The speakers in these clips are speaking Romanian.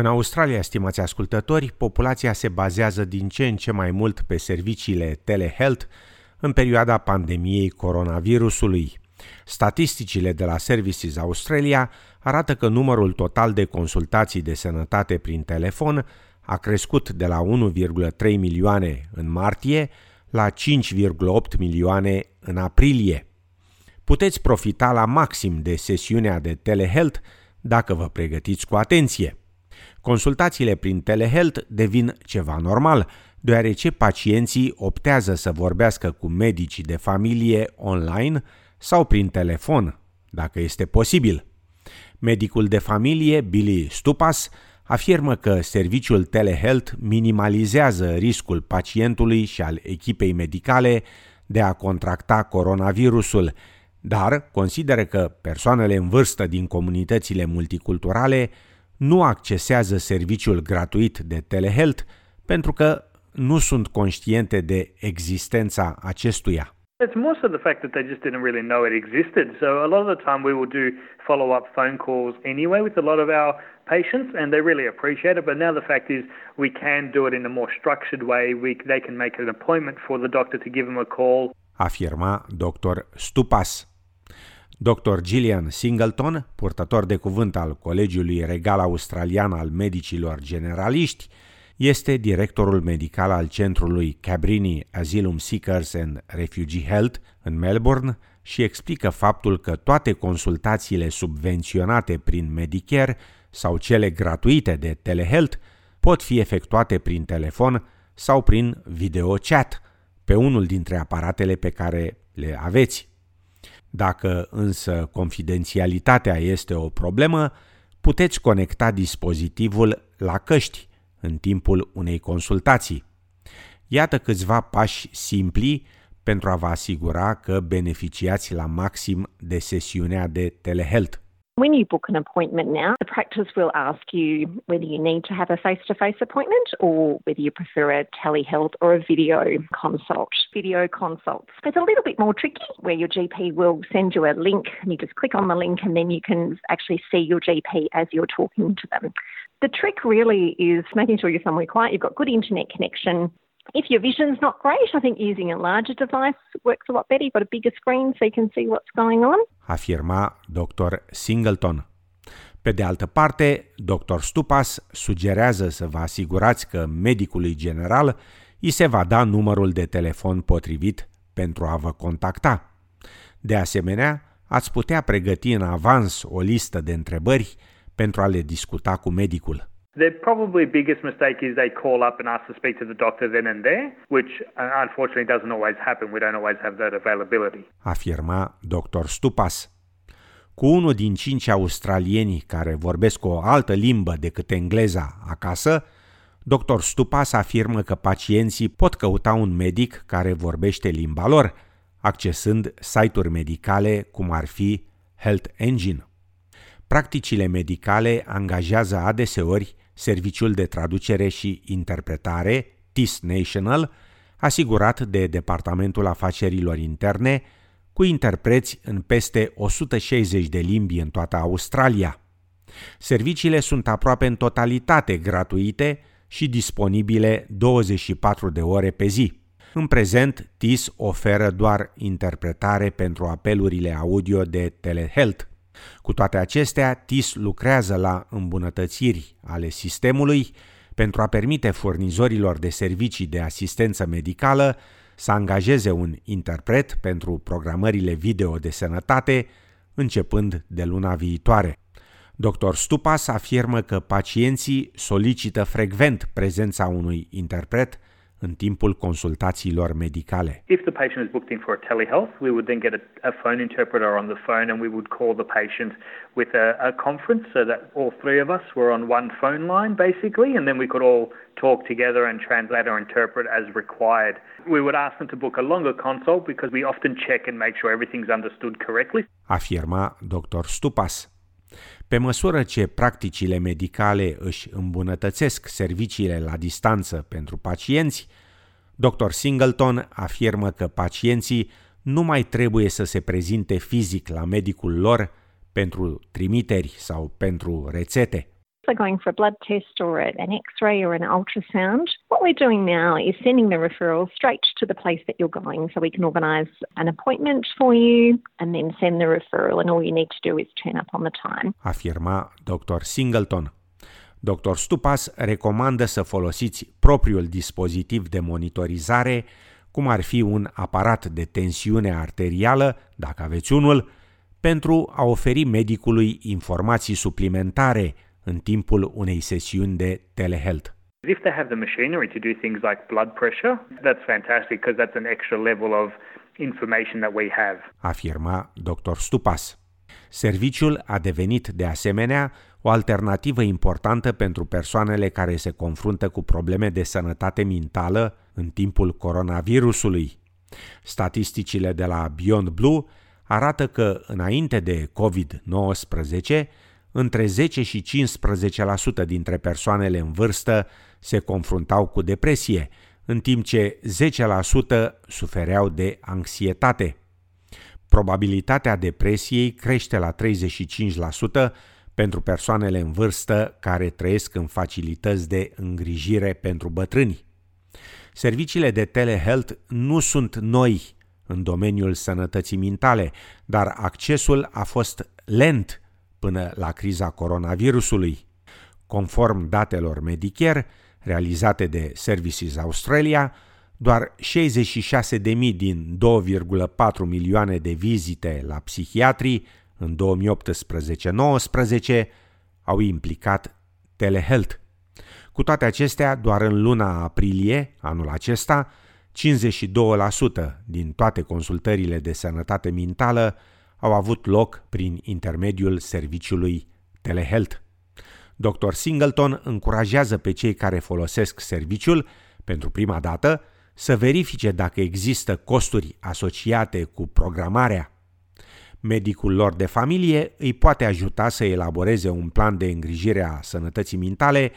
În Australia, stimați ascultători, populația se bazează din ce în ce mai mult pe serviciile telehealth în perioada pandemiei coronavirusului. Statisticile de la Services Australia arată că numărul total de consultații de sănătate prin telefon a crescut de la 1,3 milioane în martie la 5,8 milioane în aprilie. Puteți profita la maxim de sesiunea de telehealth dacă vă pregătiți cu atenție. Consultațiile prin telehealth devin ceva normal, deoarece pacienții optează să vorbească cu medicii de familie online sau prin telefon, dacă este posibil. Medicul de familie, Billy Stupas, afirmă că serviciul telehealth minimalizează riscul pacientului și al echipei medicale de a contracta coronavirusul, dar consideră că persoanele în vârstă din comunitățile multiculturale nu accesează serviciul gratuit de telehealth pentru că nu sunt conștiente de existența acestuia. It's more so the fact that they just didn't really know it existed. So a lot of the time we will do follow-up phone calls anyway with a lot of our patients and they really appreciate it. But now the fact is we can do it in a more structured way. We, they can make an appointment for the doctor to give them a call. Afirma Dr. Stupas. Dr. Gillian Singleton, purtător de cuvânt al Colegiului Regal Australian al Medicilor Generaliști, este directorul medical al centrului Cabrini Asylum Seekers and Refugee Health în Melbourne și explică faptul că toate consultațiile subvenționate prin Medicare sau cele gratuite de telehealth pot fi efectuate prin telefon sau prin video chat pe unul dintre aparatele pe care le aveți. Dacă însă confidențialitatea este o problemă, puteți conecta dispozitivul la căști în timpul unei consultații. Iată câțiva pași simpli pentru a vă asigura că beneficiați la maxim de sesiunea de telehealth. When you book an appointment now, the practice will ask you whether you need to have a face to face appointment or whether you prefer a telehealth or a video consult. Video consults. It's a little bit more tricky where your GP will send you a link and you just click on the link and then you can actually see your GP as you're talking to them. The trick really is making sure you're somewhere quiet, you've got good internet connection, if your vision's not great, I think using a larger device works a lot better. You've got a bigger screen so you can see what's going on. Afirma Dr. Singleton. Pe de altă parte, Dr. Stupas sugerează să vă asigurați că medicului general îi se va da numărul de telefon potrivit pentru a vă contacta. De asemenea, ați putea pregăti în avans o listă de întrebări pentru a le discuta cu medicul. The probably biggest mistake is they call up and ask to speak to the doctor then and there, which uh, unfortunately doesn't always happen. We don't always have that availability. Afirma Dr. Stupas. Cu unul din cinci australieni care vorbesc o altă limbă decât engleza acasă, Dr. Stupas afirmă că pacienții pot căuta un medic care vorbește limba lor, accesând site-uri medicale cum ar fi Health Engine. Practicile medicale angajează adeseori serviciul de traducere și interpretare, TIS National, asigurat de Departamentul Afacerilor Interne, cu interpreți în peste 160 de limbi în toată Australia. Serviciile sunt aproape în totalitate gratuite și disponibile 24 de ore pe zi. În prezent, TIS oferă doar interpretare pentru apelurile audio de telehealth. Cu toate acestea, TIS lucrează la îmbunătățiri ale sistemului pentru a permite furnizorilor de servicii de asistență medicală să angajeze un interpret pentru programările video de sănătate începând de luna viitoare. Dr. Stupas afirmă că pacienții solicită frecvent prezența unui interpret în timpul consultațiilor medicale. If the patient is booked in for a telehealth, we would then get a, a phone interpreter on the phone and we would call the patient with a, a conference so that all three of us were on one phone line basically and then we could all talk together and translate or interpret as required. We would ask them to book a longer consult because we often check and make sure everything's understood correctly. Afirma Dr. Stupas. Pe măsură ce practicile medicale își îmbunătățesc serviciile la distanță pentru pacienți, Dr. Singleton afirmă că pacienții nu mai trebuie să se prezinte fizic la medicul lor pentru trimiteri sau pentru rețete. So going for a blood test or an x-ray or an ultrasound. What we're doing now is sending the referral straight to the place that you're going so we can organise an appointment for you and then send the referral and all you need to do is turn up on the time. Afirma Dr. Singleton. Dr. Stupas recomandă să folosiți propriul dispozitiv de monitorizare, cum ar fi un aparat de tensiune arterială, dacă aveți unul, pentru a oferi medicului informații suplimentare în timpul unei sesiuni de telehealth. If they have the machinery to do things like blood pressure, that's fantastic because that's an extra level of information that we have. Afirma Dr. Stupas. Serviciul a devenit de asemenea o alternativă importantă pentru persoanele care se confruntă cu probleme de sănătate mentală în timpul coronavirusului. Statisticile de la Beyond Blue arată că înainte de COVID-19, între 10 și 15% dintre persoanele în vârstă se confruntau cu depresie, în timp ce 10% sufereau de anxietate. Probabilitatea depresiei crește la 35% pentru persoanele în vârstă care trăiesc în facilități de îngrijire pentru bătrâni. Serviciile de telehealth nu sunt noi în domeniul sănătății mentale, dar accesul a fost lent până la criza coronavirusului. Conform datelor Medicare realizate de Services Australia, doar 66.000 din 2,4 milioane de vizite la psihiatrii în 2018-19 au implicat telehealth. Cu toate acestea, doar în luna aprilie anul acesta, 52% din toate consultările de sănătate mentală au avut loc prin intermediul serviciului telehealth. Dr. Singleton încurajează pe cei care folosesc serviciul pentru prima dată să verifice dacă există costuri asociate cu programarea. Medicul lor de familie îi poate ajuta să elaboreze un plan de îngrijire a sănătății mentale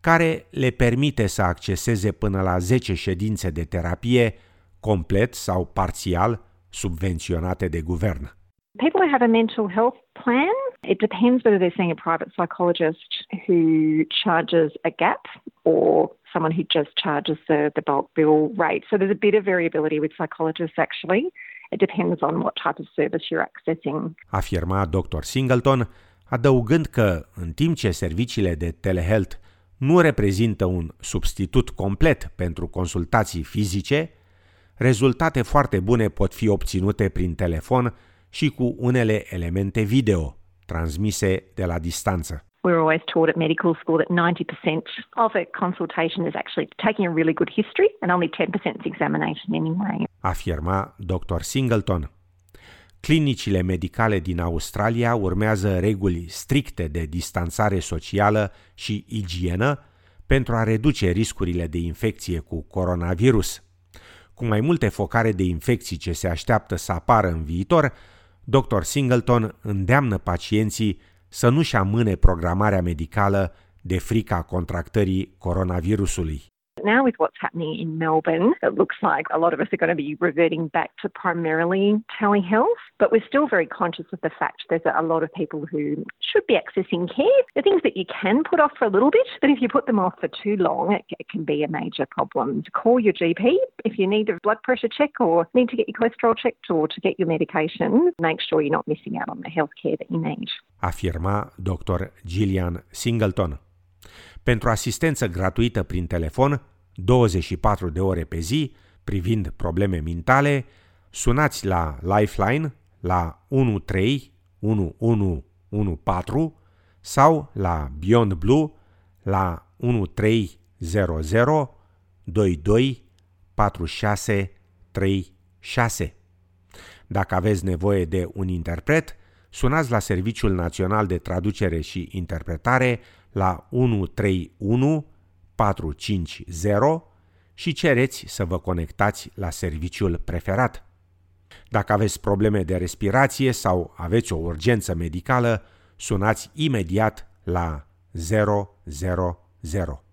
care le permite să acceseze până la 10 ședințe de terapie complet sau parțial subvenționate de guvern. People who have a mental health plan, it depends whether they're seeing a private psychologist who charges a gap or someone who just charges the, the bulk bill rate. So there's a bit of variability with psychologists actually. It depends on what type of service you're accessing. Afirma Dr. Singleton, adăugând că în timp ce serviciile de telehealth nu reprezintă un substitut complet pentru consultații fizice, rezultate foarte bune pot fi obținute prin telefon și cu unele elemente video transmise de la distanță. We're always taught at medical school that 90% of a consultation is actually taking a really good history and only 10% is examination anyway. Afirma Dr. Singleton. Clinicile medicale din Australia urmează reguli stricte de distanțare socială și igienă pentru a reduce riscurile de infecție cu coronavirus. Cu mai multe focare de infecții ce se așteaptă să apară în viitor, Dr. Singleton îndeamnă pacienții să nu-și amâne programarea medicală de frica contractării coronavirusului. Now, with what's happening in Melbourne, it looks like a lot of us are going to be reverting back to primarily telehealth, but we're still very conscious of the fact there's a lot of people who should be accessing care. The things that you can put off for a little bit, but if you put them off for too long, it, it can be a major problem. Call your GP if you need a blood pressure check or need to get your cholesterol checked or to get your medication. Make sure you're not missing out on the health care that you need. Afirma Dr. Gillian Singleton. Pentru asistență gratuită prin telefon, 24 de ore pe zi, privind probleme mentale, sunați la Lifeline la 131114 sau la Beyond Blue la 1300 22 46 36. Dacă aveți nevoie de un interpret, sunați la Serviciul Național de Traducere și Interpretare la 131 450 și cereți să vă conectați la serviciul preferat. Dacă aveți probleme de respirație sau aveți o urgență medicală, sunați imediat la 000.